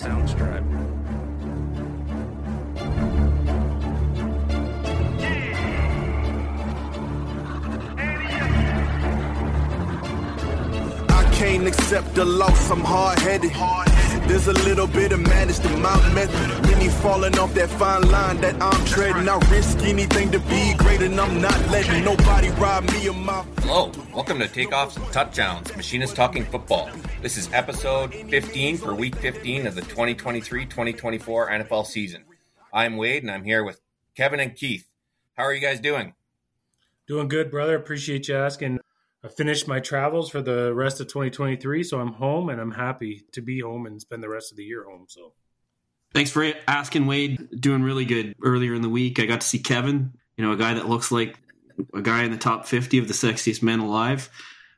Soundstripe. I can't accept the loss, I'm hard headed. There's a little bit of madness to my method. Many falling off that fine line that I'm treading. I risk anything to be great, and I'm not letting nobody rob me of my. Hello, welcome to Takeoffs and Touchdowns, Machinists Talking Football. This is episode 15 for week 15 of the 2023 2024 NFL season. I'm Wade, and I'm here with Kevin and Keith. How are you guys doing? Doing good, brother. Appreciate you asking. I finished my travels for the rest of 2023, so I'm home and I'm happy to be home and spend the rest of the year home. So, thanks for asking, Wade. Doing really good. Earlier in the week, I got to see Kevin. You know, a guy that looks like a guy in the top 50 of the sexiest men alive.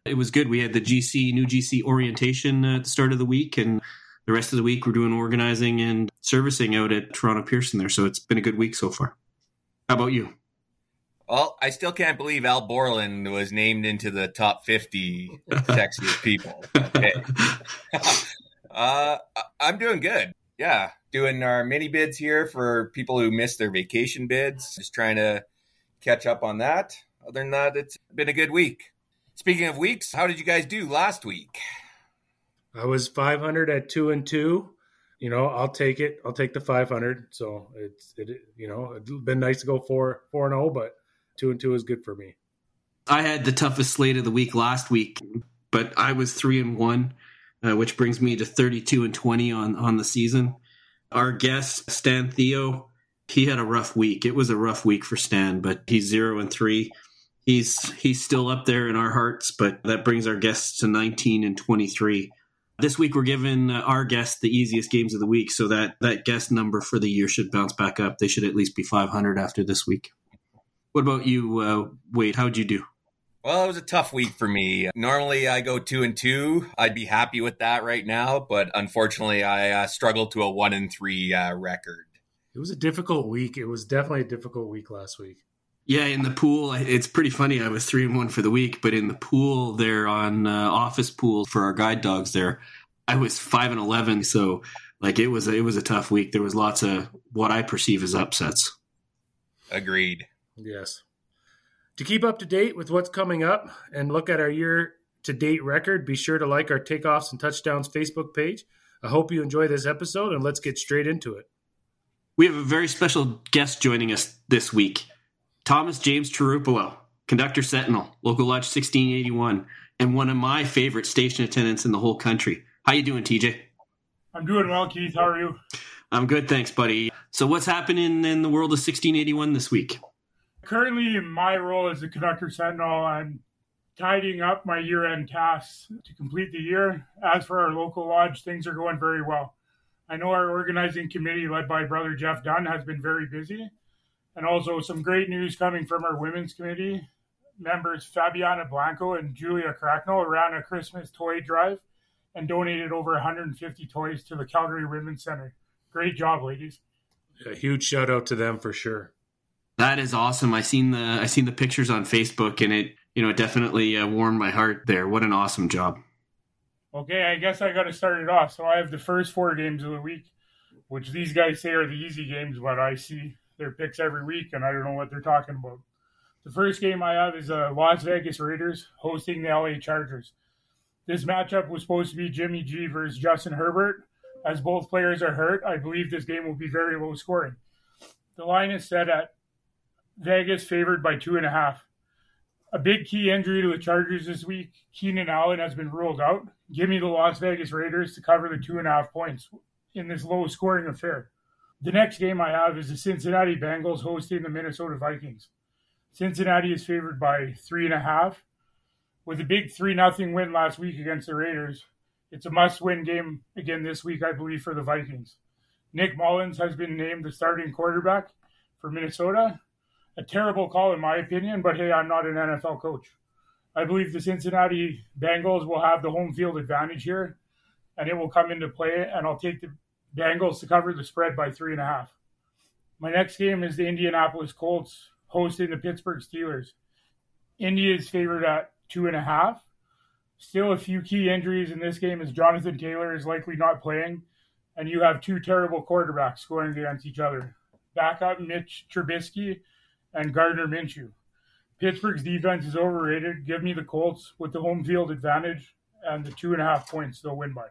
It was good. We had the GC new GC orientation at the start of the week, and the rest of the week we're doing organizing and servicing out at Toronto Pearson there. So it's been a good week so far. How about you? Well, I still can't believe Al Borland was named into the top 50 sexiest people. Okay. uh, I'm doing good. Yeah. Doing our mini bids here for people who missed their vacation bids. Just trying to catch up on that. Other than that, it's been a good week. Speaking of weeks, how did you guys do last week? I was 500 at two and two. You know, I'll take it. I'll take the 500. So it's it. You know, it's been nice to go four four and zero, but two and two is good for me. I had the toughest slate of the week last week, but I was three and one, uh, which brings me to thirty-two and twenty on on the season. Our guest Stan Theo, he had a rough week. It was a rough week for Stan, but he's zero and three. He's he's still up there in our hearts, but that brings our guests to nineteen and twenty-three. This week we're giving our guest the easiest games of the week, so that that guest number for the year should bounce back up. They should at least be five hundred after this week. What about you, uh, Wade? How'd you do? Well, it was a tough week for me. Normally, I go two and two. I'd be happy with that right now, but unfortunately, I uh, struggled to a one and three uh, record. It was a difficult week. It was definitely a difficult week last week. Yeah, in the pool, it's pretty funny. I was three and one for the week, but in the pool there on uh, office pool for our guide dogs there, I was five and eleven. So, like, it was a, it was a tough week. There was lots of what I perceive as upsets. Agreed. Yes. To keep up to date with what's coming up and look at our year to date record, be sure to like our Takeoffs and Touchdowns Facebook page. I hope you enjoy this episode and let's get straight into it. We have a very special guest joining us this week Thomas James Chrupalo, conductor sentinel, local lodge 1681, and one of my favorite station attendants in the whole country. How you doing, TJ? I'm doing well, Keith. How are you? I'm good, thanks, buddy. So, what's happening in the world of 1681 this week? Currently, my role as the conductor sentinel, I'm tidying up my year-end tasks to complete the year. As for our local lodge, things are going very well. I know our organizing committee, led by Brother Jeff Dunn, has been very busy, and also some great news coming from our women's committee members Fabiana Blanco and Julia Cracknell ran a Christmas toy drive and donated over 150 toys to the Calgary Women's Center. Great job, ladies! A huge shout out to them for sure. That is awesome. I seen the I seen the pictures on Facebook, and it you know it definitely uh, warmed my heart. There, what an awesome job. Okay, I guess I got to start it off. So I have the first four games of the week, which these guys say are the easy games, but I see their picks every week, and I don't know what they're talking about. The first game I have is uh, Las Vegas Raiders hosting the LA Chargers. This matchup was supposed to be Jimmy G versus Justin Herbert. As both players are hurt, I believe this game will be very low scoring. The line is set at Vegas favored by two and a half. A big key injury to the Chargers this week. Keenan Allen has been ruled out. Give me the Las Vegas Raiders to cover the two and a half points in this low scoring affair. The next game I have is the Cincinnati Bengals hosting the Minnesota Vikings. Cincinnati is favored by three and a half. With a big 3 0 win last week against the Raiders, it's a must win game again this week, I believe, for the Vikings. Nick Mullens has been named the starting quarterback for Minnesota. A terrible call, in my opinion, but hey, I'm not an NFL coach. I believe the Cincinnati Bengals will have the home field advantage here, and it will come into play, and I'll take the Bengals to cover the spread by three and a half. My next game is the Indianapolis Colts hosting the Pittsburgh Steelers. Indy is favored at two and a half. Still a few key injuries in this game as Jonathan Taylor is likely not playing. and you have two terrible quarterbacks going against each other. Backup Mitch Trubisky and Gardner Minshew. Pittsburgh's defense is overrated. Give me the Colts with the home field advantage and the two and a half points they'll win by.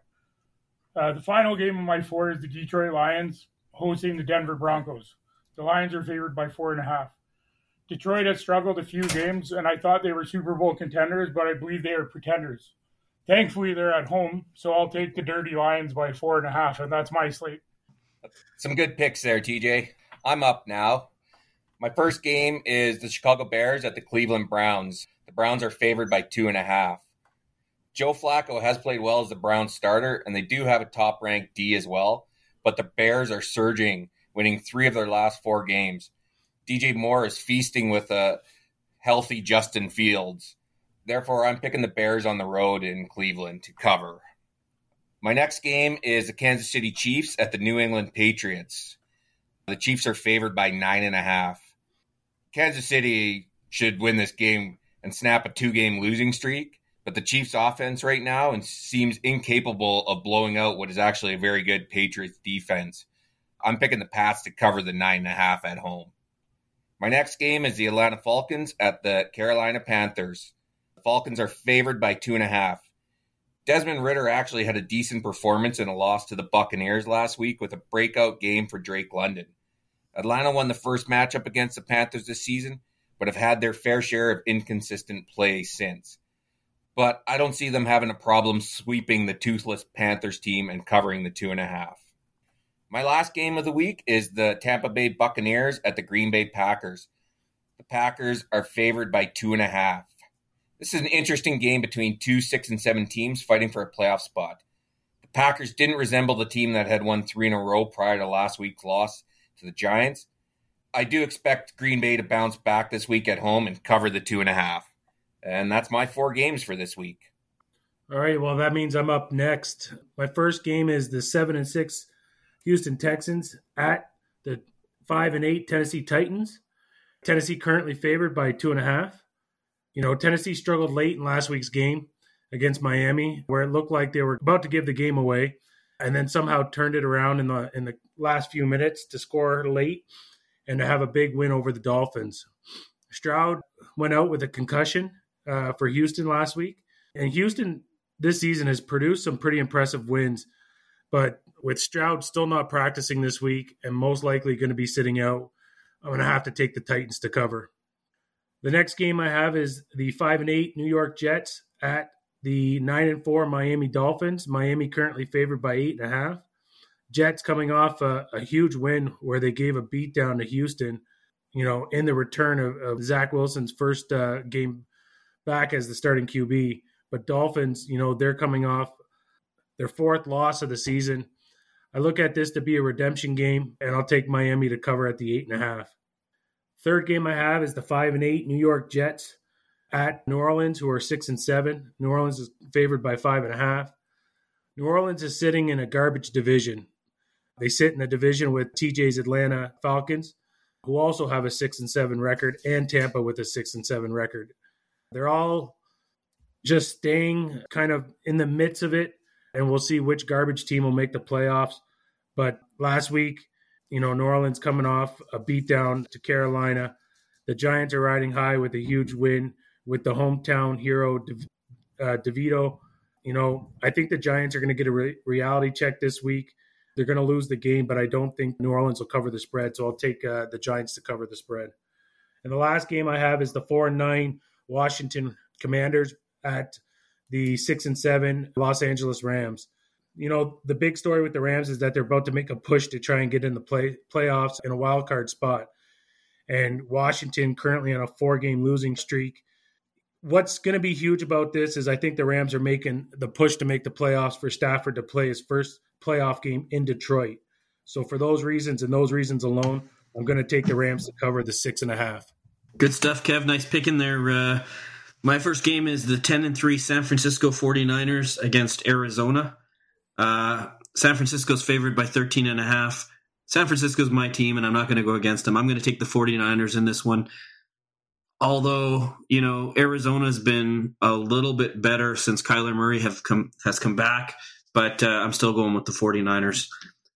Uh, the final game of my four is the Detroit Lions hosting the Denver Broncos. The Lions are favored by four and a half. Detroit has struggled a few games, and I thought they were Super Bowl contenders, but I believe they are pretenders. Thankfully, they're at home, so I'll take the Dirty Lions by four and a half, and that's my slate. Some good picks there, TJ. I'm up now. My first game is the Chicago Bears at the Cleveland Browns. The Browns are favored by two and a half. Joe Flacco has played well as the Browns starter, and they do have a top ranked D as well. But the Bears are surging, winning three of their last four games. DJ Moore is feasting with a healthy Justin Fields. Therefore, I'm picking the Bears on the road in Cleveland to cover. My next game is the Kansas City Chiefs at the New England Patriots. The Chiefs are favored by nine and a half. Kansas City should win this game and snap a two game losing streak. But the Chiefs' offense right now and seems incapable of blowing out what is actually a very good Patriots defense. I'm picking the Pats to cover the nine and a half at home. My next game is the Atlanta Falcons at the Carolina Panthers. The Falcons are favored by two and a half. Desmond Ridder actually had a decent performance in a loss to the Buccaneers last week with a breakout game for Drake London. Atlanta won the first matchup against the Panthers this season, but have had their fair share of inconsistent play since but I don't see them having a problem sweeping the toothless Panthers team and covering the two and a half. My last game of the week is the Tampa Bay Buccaneers at the Green Bay Packers. The Packers are favored by two and a half. This is an interesting game between two six and seven teams fighting for a playoff spot. The Packers didn't resemble the team that had won three in a row prior to last week's loss to the Giants. I do expect Green Bay to bounce back this week at home and cover the two and a half. And that's my four games for this week. All right. Well, that means I'm up next. My first game is the seven and six Houston Texans at the five and eight Tennessee Titans. Tennessee currently favored by two and a half. You know, Tennessee struggled late in last week's game against Miami, where it looked like they were about to give the game away, and then somehow turned it around in the in the last few minutes to score late and to have a big win over the Dolphins. Stroud went out with a concussion uh, for Houston last week. And Houston this season has produced some pretty impressive wins, but with Stroud still not practicing this week and most likely going to be sitting out, I'm going to have to take the Titans to cover. The next game I have is the five and eight New York Jets at the nine and four Miami Dolphins. Miami currently favored by eight and a half. Jets coming off a, a huge win where they gave a beatdown to Houston. You know, in the return of, of Zach Wilson's first uh, game back as the starting QB. But Dolphins, you know, they're coming off their fourth loss of the season. I look at this to be a redemption game, and I'll take Miami to cover at the eight and a half. Third game I have is the five and eight New York Jets at New Orleans, who are six and seven. New Orleans is favored by five and a half. New Orleans is sitting in a garbage division. They sit in a division with TJ's Atlanta Falcons, who also have a six and seven record, and Tampa with a six and seven record. They're all just staying kind of in the midst of it, and we'll see which garbage team will make the playoffs. But last week, you know, New Orleans coming off a beatdown to Carolina. The Giants are riding high with a huge win with the hometown hero, uh, DeVito. You know, I think the Giants are going to get a re- reality check this week. They're going to lose the game, but I don't think New Orleans will cover the spread. So I'll take uh, the Giants to cover the spread. And the last game I have is the four and nine Washington Commanders at the six and seven Los Angeles Rams. You know, the big story with the Rams is that they're about to make a push to try and get in the play playoffs in a wild card spot. And Washington currently on a four game losing streak. What's going to be huge about this is I think the Rams are making the push to make the playoffs for Stafford to play his first playoff game in Detroit. So for those reasons and those reasons alone, I'm going to take the Rams to cover the six and a half. Good stuff, Kev. Nice picking there. Uh, my first game is the 10 and 3 San Francisco 49ers against Arizona. Uh, San Francisco's favored by 13 and a half. San Francisco's my team, and I'm not going to go against them. I'm going to take the 49ers in this one. Although, you know, Arizona's been a little bit better since Kyler Murray have come has come back, but uh, I'm still going with the 49ers.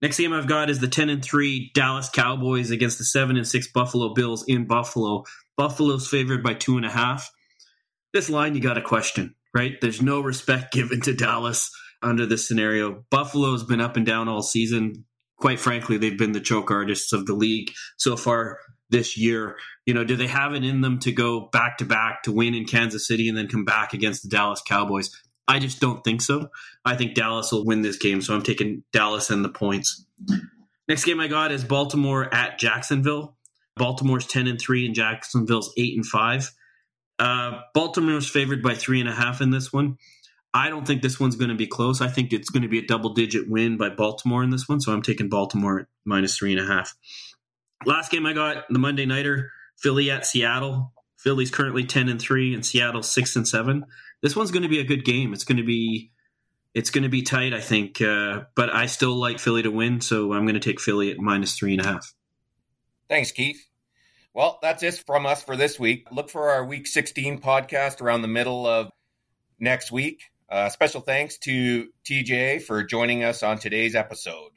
Next game I've got is the 10 and 3 Dallas Cowboys against the 7 and 6 Buffalo Bills in Buffalo. Buffalo's favored by two and a half. This line you got to question, right? There's no respect given to Dallas under this scenario. Buffalo's been up and down all season. Quite frankly, they've been the choke artists of the league so far this year. You know, do they have it in them to go back to back to win in Kansas City and then come back against the Dallas Cowboys? I just don't think so. I think Dallas will win this game, so I'm taking Dallas and the points. Next game I got is Baltimore at Jacksonville. Baltimore's 10 and 3 and Jacksonville's 8 and 5. Uh, Baltimore's favored by three and a half in this one. I don't think this one's going to be close. I think it's going to be a double digit win by Baltimore in this one. So I'm taking Baltimore at minus three and a half. Last game I got the Monday Nighter Philly at Seattle. Philly's currently 10 and 3 and Seattle 6 and 7. This one's going to be a good game. It's going to be it's going to be tight, I think. Uh, but I still like Philly to win, so I'm going to take Philly at minus three and a half. Thanks, Keith. Well, that's it from us for this week. Look for our Week 16 podcast around the middle of next week. Uh, special thanks to TJ for joining us on today's episode.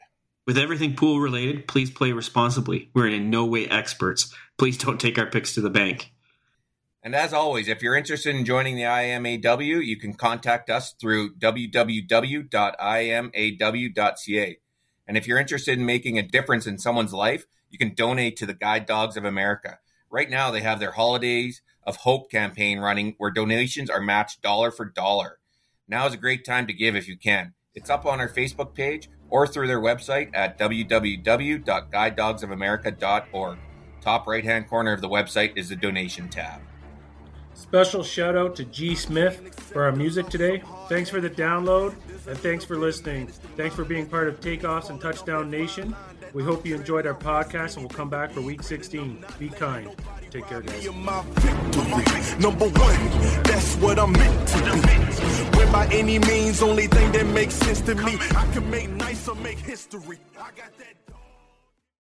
With everything pool related, please play responsibly. We're in no way experts. Please don't take our picks to the bank. And as always, if you're interested in joining the IMAW, you can contact us through www.imaw.ca. And if you're interested in making a difference in someone's life, you can donate to the Guide Dogs of America. Right now, they have their Holidays of Hope campaign running where donations are matched dollar for dollar. Now is a great time to give if you can. It's up on our Facebook page or through their website at www.guidedogsofamerica.org. Top right hand corner of the website is the donation tab. Special shout out to G Smith for our music today. Thanks for the download and thanks for listening. Thanks for being part of Takeoffs and Touchdown Nation. We hope you enjoyed our podcast and we'll come back for week 16. Be kind. Take care, guys. Number one, that's what I'm meant to do. When by any means, only thing that makes sense to me, I can make nice or make history. I got that.